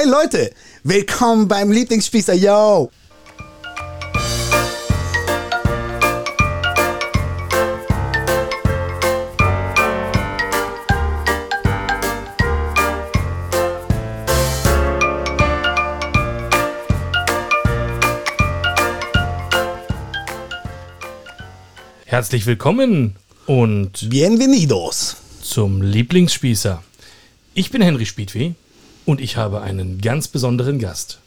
Hey Leute, willkommen beim Lieblingsspießer, yo! Herzlich willkommen und Bienvenidos! zum Lieblingsspießer. Ich bin Henry Spiedweh und ich habe einen ganz besonderen Gast.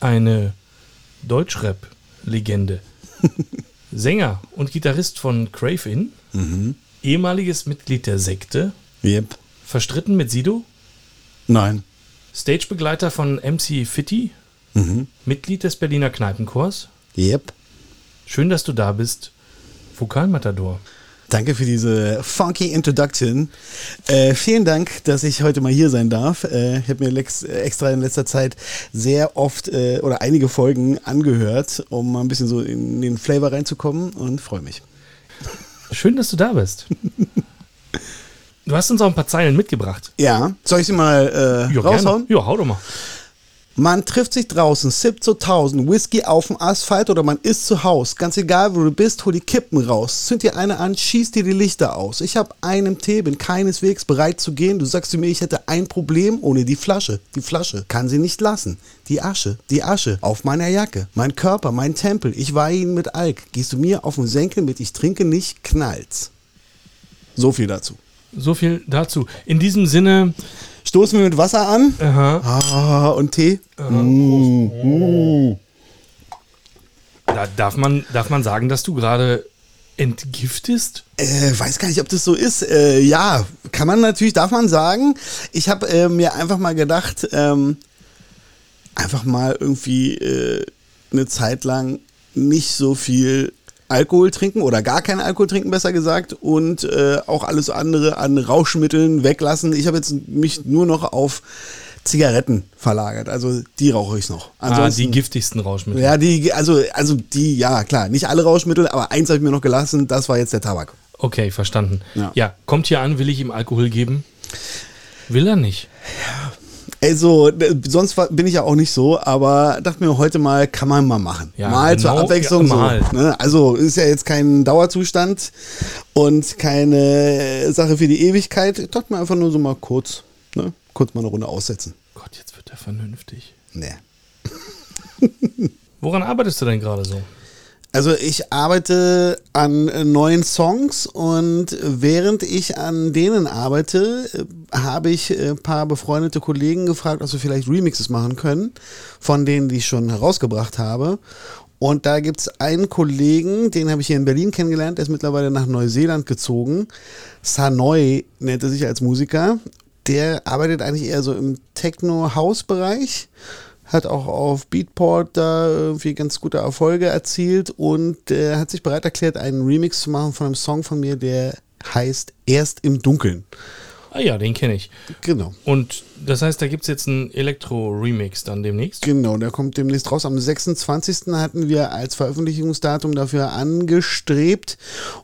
Eine Deutschrap-Legende. Sänger und Gitarrist von Crave In, ehemaliges Mitglied der Sekte, Yep. verstritten mit Sido, Nein. Stagebegleiter von MC Fitti, Mitglied des Berliner Kneipenchors. Yep. Schön, dass du da bist. Vokalmatador. Danke für diese funky Introduction. Äh, vielen Dank, dass ich heute mal hier sein darf. Äh, ich habe mir lex extra in letzter Zeit sehr oft äh, oder einige Folgen angehört, um mal ein bisschen so in den Flavor reinzukommen und freue mich. Schön, dass du da bist. Du hast uns auch ein paar Zeilen mitgebracht. Ja, soll ich sie mal äh, Ja, raushauen? Gerne. Ja, hau doch mal. Man trifft sich draußen, sippt so tausend, Whisky auf dem Asphalt oder man ist zu Haus. Ganz egal, wo du bist, hol die Kippen raus. Zünd dir eine an, schieß dir die Lichter aus. Ich hab einen Tee, bin keineswegs bereit zu gehen. Du sagst zu mir, ich hätte ein Problem ohne die Flasche. Die Flasche kann sie nicht lassen. Die Asche, die Asche auf meiner Jacke. Mein Körper, mein Tempel, ich weihe ihn mit Alk. Gehst du mir auf den Senkel mit ich trinke nicht, knallt's. So viel dazu. So viel dazu. In diesem Sinne, Stoßen wir mit Wasser an. aha, Ah, und Tee. da darf man, darf man sagen, dass du gerade entgiftest? Äh, weiß gar nicht, ob das so ist. Äh, ja, kann man natürlich, darf man sagen. Ich habe äh, mir einfach mal gedacht, ähm, einfach mal irgendwie äh, eine Zeit lang nicht so viel Alkohol trinken oder gar keinen Alkohol trinken, besser gesagt, und äh, auch alles andere an Rauschmitteln weglassen. Ich habe jetzt mich nur noch auf Zigaretten verlagert. Also die rauche ich noch. Ah, die giftigsten Rauschmittel. ja, die, also, also die, ja, klar, nicht alle Rauschmittel, aber eins habe ich mir noch gelassen, das war jetzt der Tabak. Okay, verstanden. Ja. Ja. kommt hier an, will ich ihm Alkohol geben? Will er nicht. Also, sonst bin ich ja auch nicht so, aber dachte mir heute mal, kann man mal machen. Ja, mal zur genau, Abwechslung ja, mal. so. Ne? Also, ist ja jetzt kein Dauerzustand und keine Sache für die Ewigkeit. Ich dachte mir einfach nur so mal kurz, ne? kurz mal eine Runde aussetzen. Gott, jetzt wird er vernünftig. Nee. Woran arbeitest du denn gerade so? Also ich arbeite an äh, neuen Songs und während ich an denen arbeite, äh, habe ich äh, ein paar befreundete Kollegen gefragt, ob sie vielleicht Remixes machen können, von denen, die ich schon herausgebracht habe. Und da gibt es einen Kollegen, den habe ich hier in Berlin kennengelernt, der ist mittlerweile nach Neuseeland gezogen. Sanoi nennt er sich als Musiker. Der arbeitet eigentlich eher so im Techno-House-Bereich hat auch auf Beatport da irgendwie ganz gute Erfolge erzielt und äh, hat sich bereit erklärt, einen Remix zu machen von einem Song von mir, der heißt Erst im Dunkeln. Ah ja, den kenne ich. Genau. Und das heißt, da gibt es jetzt einen Elektro-Remix dann demnächst? Genau, der kommt demnächst raus. Am 26. hatten wir als Veröffentlichungsdatum dafür angestrebt.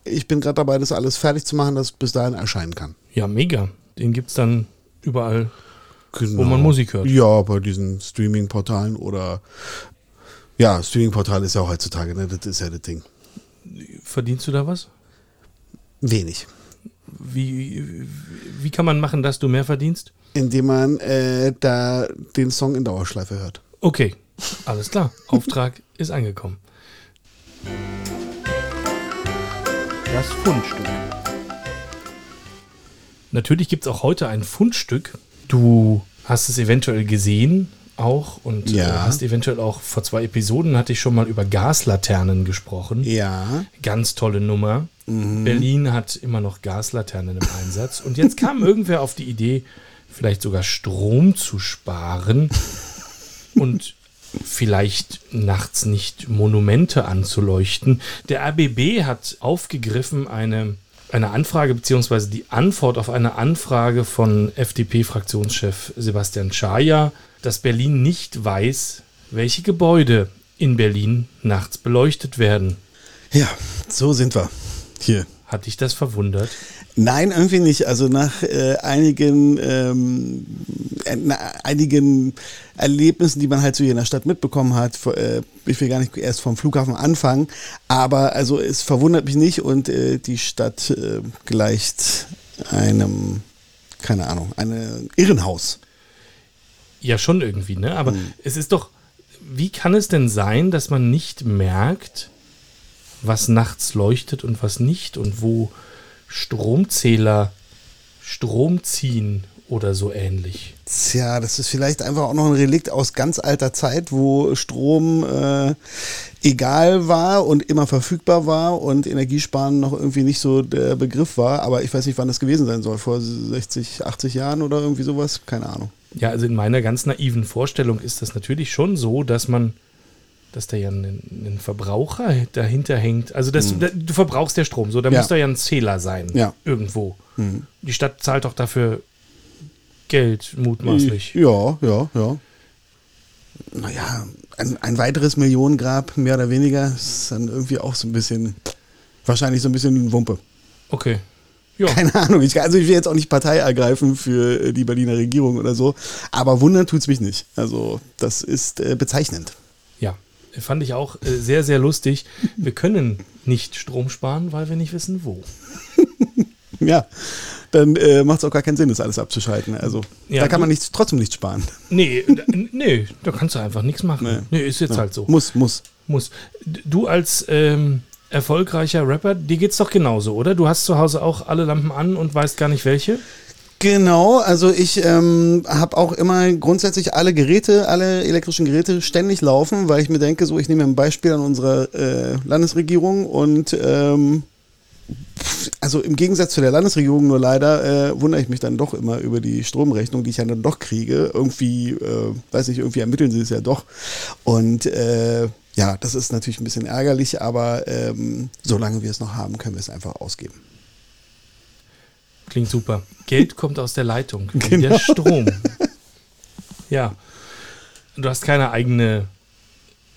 Ich bin gerade dabei, das alles fertig zu machen, dass bis dahin erscheinen kann. Ja, mega. Den gibt es dann überall. Genau. Wo man Musik hört. Ja, bei diesen Streaming-Portalen oder ja, Streaming-Portal ist ja auch heutzutage, ne? Das ist ja das Ding. Verdienst du da was? Wenig. Wie, wie, kann man machen, dass du mehr verdienst? indem man äh, da den Song in Dauerschleife hört. Okay, alles klar. Auftrag ist angekommen. Das Fundstück. Natürlich gibt es auch heute ein Fundstück. Du hast es eventuell gesehen auch und Ja. äh, hast eventuell auch vor zwei Episoden hatte ich schon mal über Gaslaternen gesprochen. Ja. Ganz tolle Nummer. Berlin hat immer noch Gaslaternen im Einsatz. Und jetzt kam irgendwer auf die Idee, vielleicht sogar Strom zu sparen und vielleicht nachts nicht Monumente anzuleuchten. Der RBB hat aufgegriffen eine, eine Anfrage beziehungsweise die Antwort auf eine Anfrage von FDP-Fraktionschef Sebastian Schaja, dass Berlin nicht weiß, welche Gebäude in Berlin nachts beleuchtet werden. Ja, so sind wir. Hier. Hat dich das verwundert? Nein, irgendwie nicht. Also nach äh, einigen, ähm, äh, einigen Erlebnissen, die man halt so hier in der Stadt mitbekommen hat, äh, ich will gar nicht erst vom Flughafen anfangen, aber also es verwundert mich nicht und äh, die Stadt äh, gleicht einem, keine Ahnung, einem Irrenhaus. Ja, schon irgendwie, ne? Aber hm. es ist doch, wie kann es denn sein, dass man nicht merkt, was nachts leuchtet und was nicht und wo Stromzähler Strom ziehen oder so ähnlich. Tja, das ist vielleicht einfach auch noch ein Relikt aus ganz alter Zeit, wo Strom äh, egal war und immer verfügbar war und Energiesparen noch irgendwie nicht so der Begriff war. Aber ich weiß nicht, wann das gewesen sein soll. Vor 60, 80 Jahren oder irgendwie sowas? Keine Ahnung. Ja, also in meiner ganz naiven Vorstellung ist das natürlich schon so, dass man dass da ja ein, ein, Verbraucher dahinter hängt. Also das, mhm. da, du verbrauchst ja Strom, so da ja. muss da ja ein Zähler sein ja. irgendwo. Mhm. Die Stadt zahlt doch dafür Geld, mutmaßlich. Ja, ja, ja. Naja, ein, ein weiteres Millionengrab, mehr oder weniger, ist dann irgendwie auch so ein bisschen, wahrscheinlich so ein bisschen Wumpe. Okay. Ja. Keine Ahnung. Ich, also ich will jetzt auch nicht Partei ergreifen für die Berliner Regierung oder so, aber wundern tut es mich nicht. Also das ist äh, bezeichnend. Ja, fand ich auch äh, sehr, sehr lustig. Wir können nicht Strom sparen, weil wir nicht wissen, wo. Ja, dann äh, macht es auch gar keinen Sinn, das alles abzuschalten. Also ja, da kann man nicht, trotzdem nichts sparen. Nee, nee, da kannst du einfach nichts machen. Nee, nee ist jetzt ja. halt so. Muss, muss. Muss. Du als ähm, erfolgreicher Rapper, dir geht's doch genauso, oder? Du hast zu Hause auch alle Lampen an und weißt gar nicht welche? Genau, also ich ähm, habe auch immer grundsätzlich alle Geräte, alle elektrischen Geräte ständig laufen, weil ich mir denke, so ich nehme ein Beispiel an unserer äh, Landesregierung und ähm, also im Gegensatz zu der Landesregierung nur leider äh, wundere ich mich dann doch immer über die Stromrechnung, die ich ja dann doch kriege. Irgendwie, äh, weiß ich, irgendwie ermitteln sie es ja doch. Und äh, ja, das ist natürlich ein bisschen ärgerlich, aber ähm, solange wir es noch haben, können wir es einfach ausgeben. Klingt super. Geld kommt aus der Leitung. Genau. Der Strom. Ja. Du hast keine eigene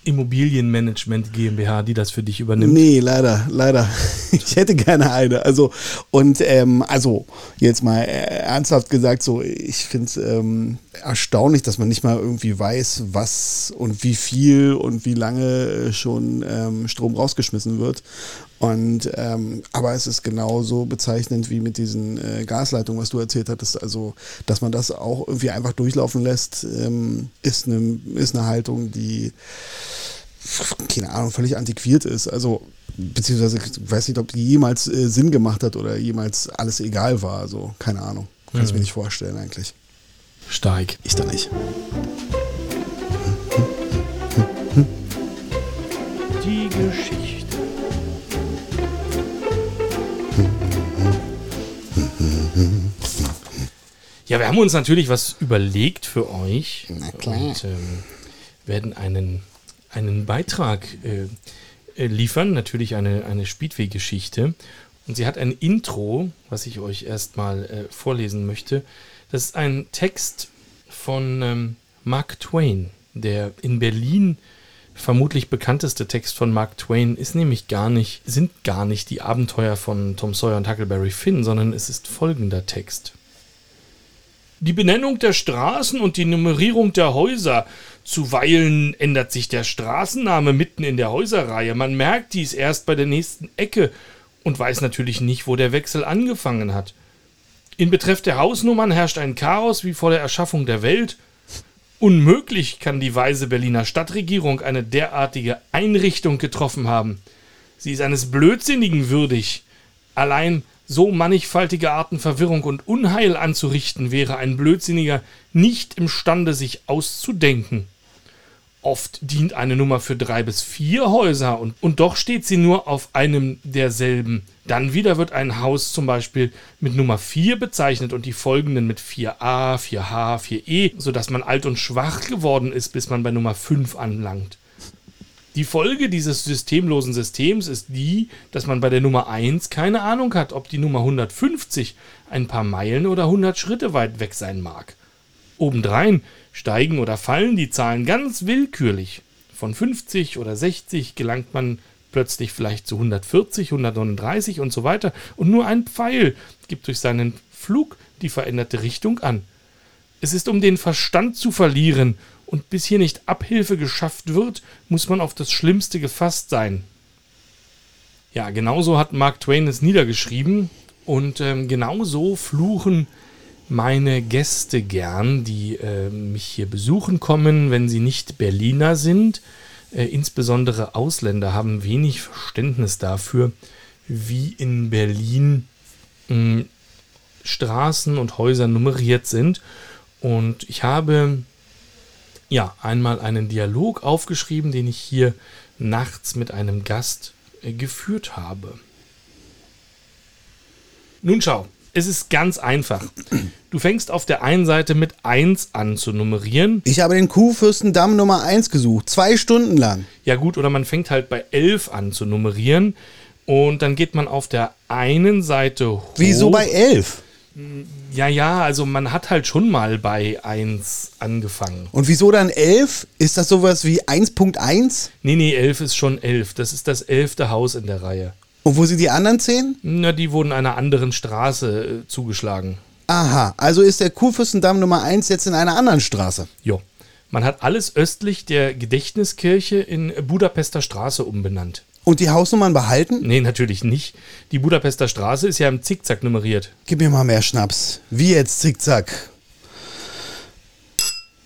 Immobilienmanagement GmbH, die das für dich übernimmt? Nee, leider, leider. Ich hätte gerne eine. Also, und ähm, also, jetzt mal äh, ernsthaft gesagt, so, ich finde es ähm, erstaunlich, dass man nicht mal irgendwie weiß, was und wie viel und wie lange äh, schon ähm, Strom rausgeschmissen wird. Und ähm, aber es ist genauso bezeichnend wie mit diesen äh, Gasleitungen, was du erzählt hattest. Also, dass man das auch irgendwie einfach durchlaufen lässt, ähm, ist, eine, ist eine Haltung, die keine Ahnung, völlig antiquiert ist. Also, beziehungsweise, ich weiß nicht, ob die jemals äh, Sinn gemacht hat oder jemals alles egal war. Also, keine Ahnung. Kann ich mhm. mir nicht vorstellen, eigentlich. Stark. Ich da nicht. Ja, wir haben uns natürlich was überlegt für euch. Na klar. Und ähm, werden einen einen Beitrag äh, liefern, natürlich eine, eine Speedway-Geschichte. Und sie hat ein Intro, was ich euch erstmal äh, vorlesen möchte. Das ist ein Text von ähm, Mark Twain, der in Berlin vermutlich bekannteste Text von Mark Twain ist nämlich gar nicht, sind gar nicht die Abenteuer von Tom Sawyer und Huckleberry Finn, sondern es ist folgender Text. Die Benennung der Straßen und die Nummerierung der Häuser Zuweilen ändert sich der Straßenname mitten in der Häuserreihe. Man merkt dies erst bei der nächsten Ecke und weiß natürlich nicht, wo der Wechsel angefangen hat. In Betreff der Hausnummern herrscht ein Chaos wie vor der Erschaffung der Welt. Unmöglich kann die weise Berliner Stadtregierung eine derartige Einrichtung getroffen haben. Sie ist eines Blödsinnigen würdig. Allein so mannigfaltige Arten Verwirrung und Unheil anzurichten, wäre ein Blödsinniger nicht imstande, sich auszudenken. Oft dient eine Nummer für drei bis vier Häuser und, und doch steht sie nur auf einem derselben. Dann wieder wird ein Haus zum Beispiel mit Nummer 4 bezeichnet und die folgenden mit 4a, 4h, 4e, sodass man alt und schwach geworden ist, bis man bei Nummer 5 anlangt. Die Folge dieses systemlosen Systems ist die, dass man bei der Nummer 1 keine Ahnung hat, ob die Nummer 150 ein paar Meilen oder 100 Schritte weit weg sein mag. Obendrein steigen oder fallen die Zahlen ganz willkürlich. Von 50 oder 60 gelangt man plötzlich vielleicht zu 140, 139 und so weiter. Und nur ein Pfeil gibt durch seinen Flug die veränderte Richtung an. Es ist um den Verstand zu verlieren, und bis hier nicht Abhilfe geschafft wird, muss man auf das Schlimmste gefasst sein. Ja, genauso hat Mark Twain es niedergeschrieben, und ähm, genauso fluchen meine Gäste gern, die äh, mich hier besuchen kommen, wenn sie nicht Berliner sind. Äh, insbesondere Ausländer haben wenig Verständnis dafür, wie in Berlin mh, Straßen und Häuser nummeriert sind. Und ich habe ja einmal einen Dialog aufgeschrieben, den ich hier nachts mit einem Gast äh, geführt habe. Nun schau, es ist ganz einfach. Du fängst auf der einen Seite mit 1 an zu nummerieren. Ich habe den Kuhfürstendamm Nummer 1 gesucht, zwei Stunden lang. Ja gut, oder man fängt halt bei 11 an zu nummerieren. Und dann geht man auf der einen Seite hoch. Wieso bei 11? Ja, ja, also man hat halt schon mal bei 1 angefangen. Und wieso dann 11? Ist das sowas wie 1.1? Nee, nee, 11 ist schon 11. Das ist das elfte Haus in der Reihe. Und wo sind die anderen 10? Na, die wurden einer anderen Straße äh, zugeschlagen. Aha, also ist der Kurfürstendamm Nummer 1 jetzt in einer anderen Straße. Jo. Man hat alles östlich der Gedächtniskirche in Budapester Straße umbenannt. Und die Hausnummern behalten? Nee, natürlich nicht. Die Budapester Straße ist ja im Zickzack nummeriert. Gib mir mal mehr Schnaps. Wie jetzt Zickzack?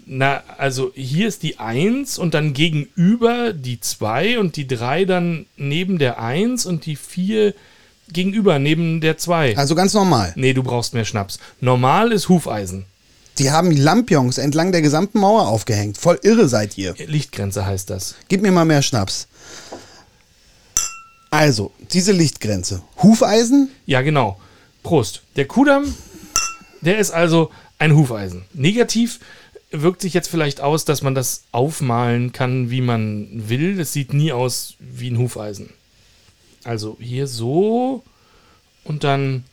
Na, also hier ist die 1 und dann gegenüber die 2 und die 3 dann neben der 1 und die 4 gegenüber neben der 2. Also ganz normal. Nee, du brauchst mehr Schnaps. Normal ist Hufeisen. Die haben Lampions entlang der gesamten Mauer aufgehängt. Voll irre seid ihr. Lichtgrenze heißt das. Gib mir mal mehr Schnaps. Also, diese Lichtgrenze. Hufeisen? Ja, genau. Prost. Der Kudamm, der ist also ein Hufeisen. Negativ wirkt sich jetzt vielleicht aus, dass man das aufmalen kann, wie man will. Es sieht nie aus wie ein Hufeisen. Also hier so und dann.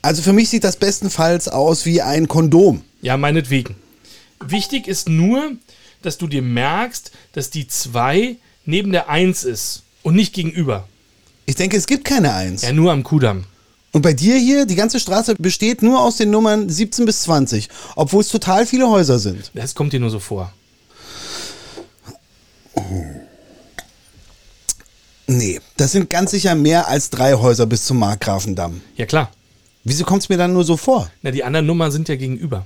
Also für mich sieht das bestenfalls aus wie ein Kondom. Ja, meinetwegen. Wichtig ist nur, dass du dir merkst, dass die 2 neben der 1 ist und nicht gegenüber. Ich denke, es gibt keine 1. Ja, nur am Kudamm. Und bei dir hier, die ganze Straße besteht nur aus den Nummern 17 bis 20, obwohl es total viele Häuser sind. Das kommt dir nur so vor. Nee, das sind ganz sicher mehr als drei Häuser bis zum Markgrafendamm. Ja, klar. Wieso kommt es mir dann nur so vor? Na, die anderen Nummern sind ja gegenüber.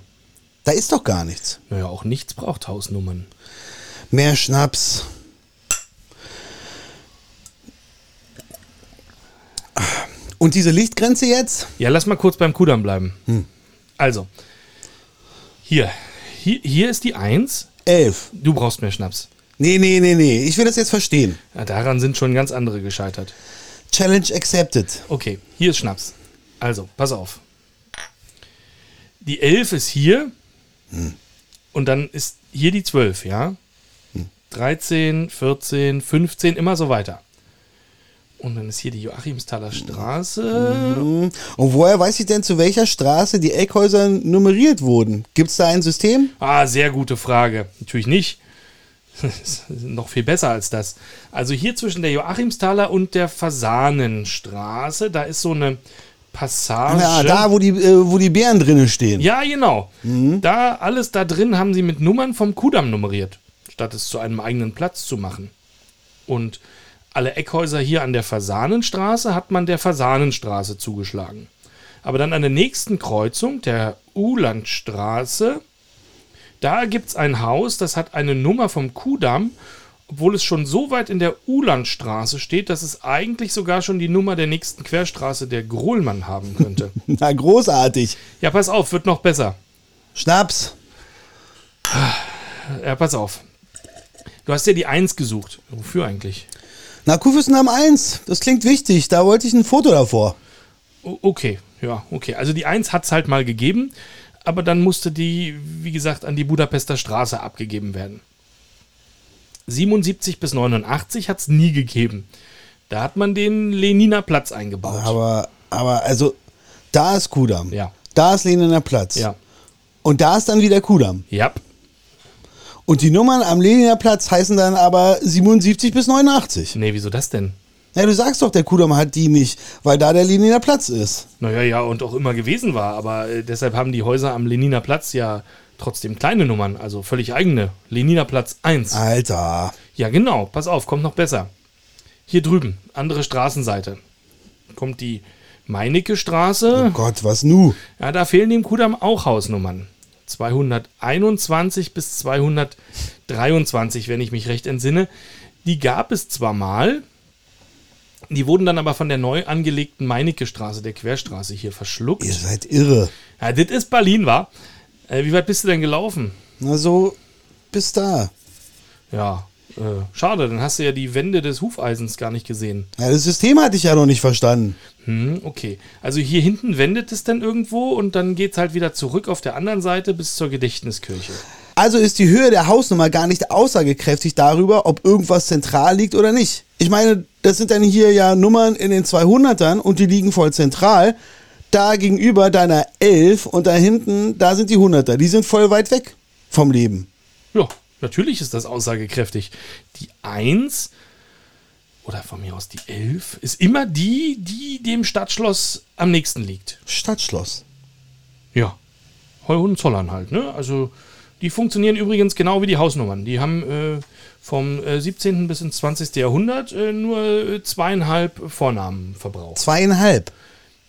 Da ist doch gar nichts. Naja, auch nichts braucht Hausnummern. Mehr Schnaps. Und diese Lichtgrenze jetzt? Ja, lass mal kurz beim Kudamm bleiben. Also, hier. hier. Hier ist die 1. Elf. Du brauchst mehr Schnaps. Nee, nee, nee, nee. Ich will das jetzt verstehen. Ja, daran sind schon ganz andere gescheitert. Challenge accepted. Okay, hier ist Schnaps. Also, pass auf. Die 11 ist hier. Und dann ist hier die 12, ja? 13, 14, 15, immer so weiter. Und dann ist hier die Joachimsthaler Straße. Und woher weiß ich denn, zu welcher Straße die Eckhäuser nummeriert wurden? Gibt es da ein System? Ah, sehr gute Frage. Natürlich nicht. Noch viel besser als das. Also hier zwischen der Joachimsthaler und der Fasanenstraße, da ist so eine Passage. Ja, da, wo die, äh, wo die Bären drinnen stehen. Ja, genau. Da, alles da drin haben sie mit Nummern vom Kudamm nummeriert, statt es zu einem eigenen Platz zu machen. Und alle Eckhäuser hier an der Fasanenstraße hat man der Fasanenstraße zugeschlagen. Aber dann an der nächsten Kreuzung, der Ulandstraße, da gibt es ein Haus, das hat eine Nummer vom Kudamm, obwohl es schon so weit in der Ulandstraße steht, dass es eigentlich sogar schon die Nummer der nächsten Querstraße der Grohlmann haben könnte. Na, großartig. ja, pass auf, wird noch besser. Schnaps. Ja, pass auf. Du hast ja die 1 gesucht. Wofür eigentlich? Na, Kuhfürstendamm 1. Das klingt wichtig. Da wollte ich ein Foto davor. O okay, ja, okay. Also die 1 hat es halt mal gegeben, aber dann musste die, wie gesagt, an die Budapester Straße abgegeben werden. 77 bis 89 hat es nie gegeben. Da hat man den Leniner Platz eingebaut. Aber, aber, also, da ist Kudamm. Ja. Da ist Leniner Platz. Ja. Und da ist dann wieder Kudamm. Ja. Und die Nummern am Leniner Platz heißen dann aber 77 bis 89. Nee, wieso das denn? Ja, du sagst doch, der Kudamm hat die nicht, weil da der Leniner Platz ist. Naja, ja, und auch immer gewesen war. Aber äh, deshalb haben die Häuser am Leniner Platz ja trotzdem kleine Nummern, also völlig eigene. Leniner Platz 1. Alter. Ja, genau. Pass auf, kommt noch besser. Hier drüben, andere Straßenseite. Kommt die Meinecke Straße. Oh Gott, was nu? Ja, da fehlen dem Kudamm auch Hausnummern. 221 bis 223, wenn ich mich recht entsinne. Die gab es zwar mal, die wurden dann aber von der neu angelegten Meinecke Straße, der Querstraße hier verschluckt. Ihr seid irre. Ja, das ist Berlin, war. Äh, wie weit bist du denn gelaufen? Na so, bis da. Ja, äh, schade, dann hast du ja die Wände des Hufeisens gar nicht gesehen. Ja, das System hatte ich ja noch nicht verstanden. Hm, okay. Also hier hinten wendet es dann irgendwo und dann geht es halt wieder zurück auf der anderen Seite bis zur Gedächtniskirche. Also ist die Höhe der Hausnummer gar nicht aussagekräftig darüber, ob irgendwas zentral liegt oder nicht. Ich meine, das sind dann hier ja Nummern in den 200ern und die liegen voll zentral. Da gegenüber deiner 11 und da hinten, da sind die 100er. Die sind voll weit weg vom Leben. Ja, natürlich ist das aussagekräftig. Die 1 oder von mir aus die 11 ist immer die, die dem Stadtschloss am nächsten liegt. Stadtschloss. Ja. Heuhohenzollern halt, ne? Also die funktionieren übrigens genau wie die Hausnummern. Die haben äh, vom äh, 17. bis ins 20. Jahrhundert äh, nur äh, zweieinhalb Vornamen verbraucht. Zweieinhalb.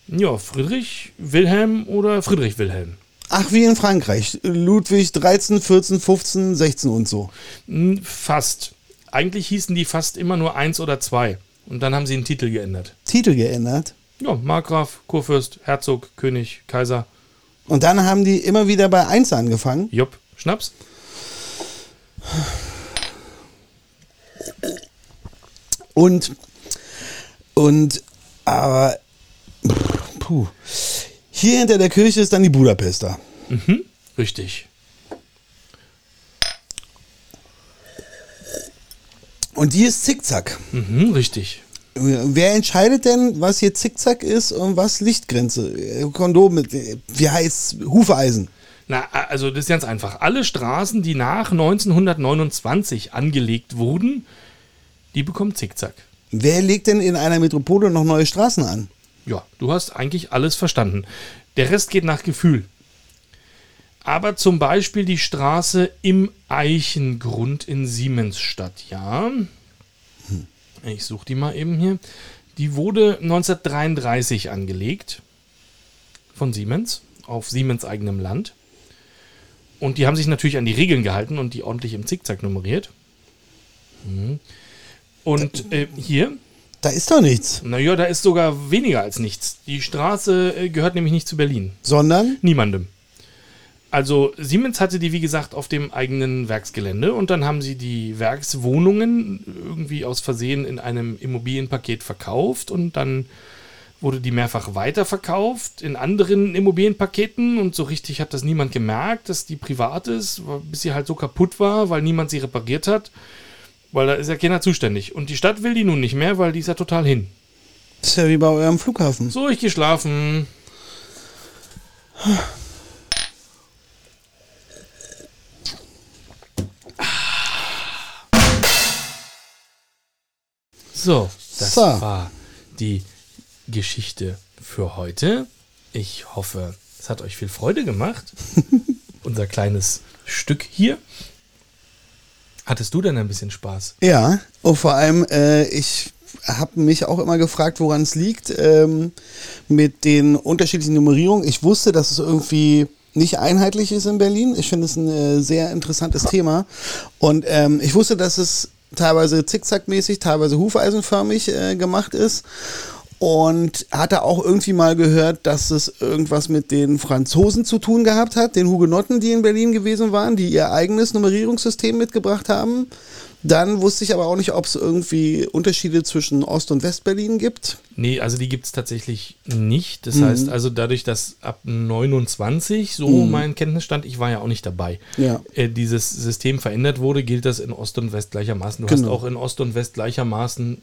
Ja, Friedrich Wilhelm oder Friedrich Wilhelm. Ach, wie in Frankreich. Ludwig 13, 14, 15, 16 und so. Hm, Fast. Eigentlich hießen die fast immer nur eins oder zwei. Und dann haben sie den Titel geändert. Titel geändert. Ja, Markgraf, Kurfürst, Herzog, König, Kaiser. Und dann haben die immer wieder bei 1 angefangen. Jupp, Schnaps. Und, und, aber, puh. Hier hinter der Kirche ist dann die Budapester. Mhm, richtig. Und die ist Zickzack. Mhm, richtig. Wer entscheidet denn, was hier Zickzack ist und was Lichtgrenze? Kondom mit, wie heißt Hufeisen? Na, also das ist ganz einfach. Alle Straßen, die nach 1929 angelegt wurden, die bekommen Zickzack. Wer legt denn in einer Metropole noch neue Straßen an? Ja, du hast eigentlich alles verstanden. Der Rest geht nach Gefühl. Aber zum Beispiel die Straße im Eichengrund in Siemensstadt, ja. Ich suche die mal eben hier. Die wurde 1933 angelegt von Siemens auf Siemens eigenem Land. Und die haben sich natürlich an die Regeln gehalten und die ordentlich im Zickzack nummeriert. Mhm. Und äh, hier, Da ist doch nichts. naja, da ist sogar weniger als nichts. Die Straße äh, gehört nämlich nicht zu Berlin. Sondern? Niemandem. Also Siemens hatte die, wie gesagt, auf dem eigenen Werksgelände und dann haben sie die Werkswohnungen irgendwie aus Versehen in einem Immobilienpaket verkauft und dann wurde die mehrfach weiterverkauft in anderen Immobilienpaketen und so richtig hat das niemand gemerkt, dass die privat ist, bis sie halt so kaputt war, weil niemand sie repariert hat, weil da ist ja keiner zuständig. Und die Stadt will die nun nicht mehr, weil die ist ja total hin. Das ist ja wie bei eurem Flughafen. So, ich gehe schlafen. So, das So. war die Geschichte für heute. Ich hoffe, es hat euch viel Freude gemacht. Unser kleines Stück hier. Hattest du denn ein bisschen Spaß? Ja, und vor allem, äh, ich habe mich auch immer gefragt, woran es liegt ähm, mit den unterschiedlichen Nummerierungen. Ich wusste, dass es irgendwie nicht einheitlich ist in Berlin. Ich finde es ein äh, sehr interessantes Thema. Und ähm, ich wusste, dass es teilweise zickzackmäßig, teilweise hufeisenförmig äh, gemacht ist. Und hatte auch irgendwie mal gehört, dass es irgendwas mit den Franzosen zu tun gehabt hat, den Hugenotten, die in Berlin gewesen waren, die ihr eigenes Nummerierungssystem mitgebracht haben. Dann wusste ich aber auch nicht, ob es irgendwie Unterschiede zwischen Ost- und Westberlin gibt. Nee, also die gibt es tatsächlich nicht. Das Mhm. heißt also dadurch, dass ab 29, so mein Kenntnisstand, ich war ja auch nicht dabei, Ja. äh, dieses System verändert wurde, gilt das in Ost und West gleichermaßen. Du Genau. hast auch in Ost und West gleichermaßen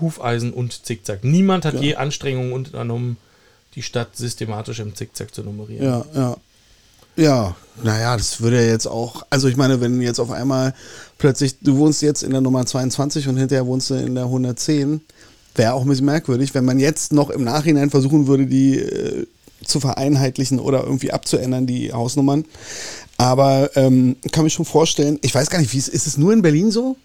Hufeisen und Zickzack. Niemand hat Ja. je Anstrengungen unternommen, die Stadt systematisch im Zickzack zu nummerieren. Ja, ja. Ja, naja, das würde ja jetzt auch, also ich meine, wenn jetzt auf einmal plötzlich, du wohnst jetzt in der Nummer 22 und hinterher wohnst du in der 110, wäre auch ein bisschen merkwürdig, wenn man jetzt noch im Nachhinein versuchen würde, die äh, zu vereinheitlichen oder irgendwie abzuändern, die Hausnummern. Aber ähm, kann mich schon vorstellen, ich weiß gar nicht, wie es ist es nur in Berlin so?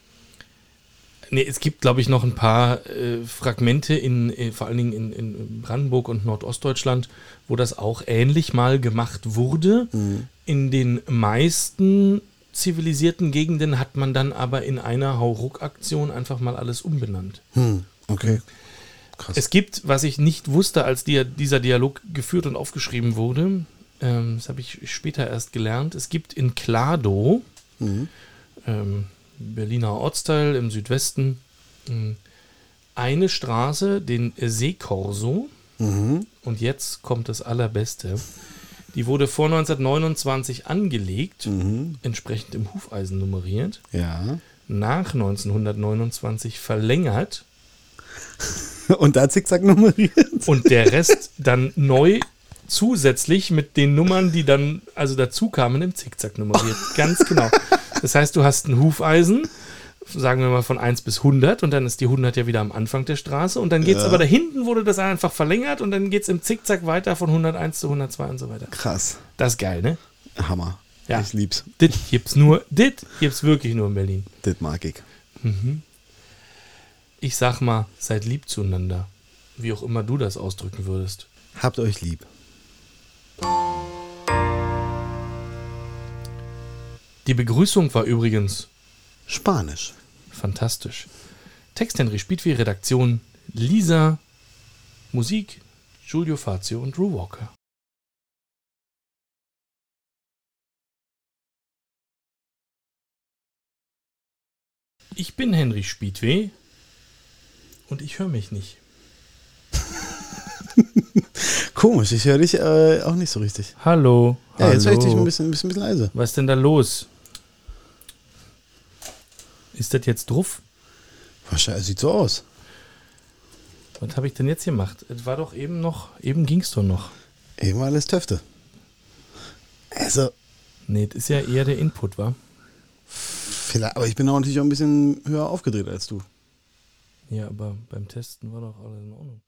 Nee, es gibt, glaube ich, noch ein paar äh, Fragmente in, äh, vor allen Dingen in, in, Brandenburg und Nordostdeutschland, wo das auch ähnlich mal gemacht wurde. Mhm. In den meisten zivilisierten Gegenden hat man dann aber in einer Hauruck-Aktion einfach mal alles umbenannt. Hm, okay. Krass. Es gibt, was ich nicht wusste, als die, dieser Dialog geführt und aufgeschrieben wurde, ähm, das habe ich später erst gelernt, es gibt in Klado, mhm. ähm, Berliner Ortsteil im Südwesten, hm, eine Straße, den Seekorso. Mhm. Und jetzt kommt das Allerbeste. Die wurde vor 1929 angelegt, mhm. entsprechend im Hufeisen nummeriert. Ja. Nach 1929 verlängert. Und da zickzack nummeriert. Und der Rest dann neu zusätzlich mit den Nummern, die dann also dazu kamen, im Zickzack nummeriert. Ganz genau. Das heißt, du hast ein Hufeisen, sagen wir mal von 1 bis 100 und dann ist die 100 ja wieder am Anfang der Straße und dann geht es ja. aber da hinten wurde das einfach verlängert und dann geht es im Zickzack weiter von 101 zu 102 und so weiter. Krass. Das ist geil, ne? Hammer. Ja. Ich lieb's. Dit gibt's nur, dit gibt's wirklich nur in Berlin. Dit mag ich. Mhm. Ich sag mal, seid lieb zueinander. Wie auch immer du das ausdrücken würdest. Habt euch lieb. Die Begrüßung war übrigens Spanisch. Fantastisch. Text Henry Spiedweh, Redaktion Lisa, Musik Giulio Fazio und Drew Walker. Ich bin Henry Spiedweh und ich höre mich nicht. Komisch, ich höre dich äh, auch nicht so richtig. Hallo. Ja, jetzt höre ich dich ein bisschen, ein bisschen, ein bisschen leise. Was ist denn da los? Ist das jetzt drauf? Wahrscheinlich sieht so aus. Was habe ich denn jetzt gemacht? Es war doch eben noch, eben ging es doch noch. Eben war alles Töfte. Also. Nee, das ist ja eher der Input, wa? Vielleicht, aber ich bin auch natürlich auch ein bisschen höher aufgedreht als du. Ja, aber beim Testen war doch alles in Ordnung.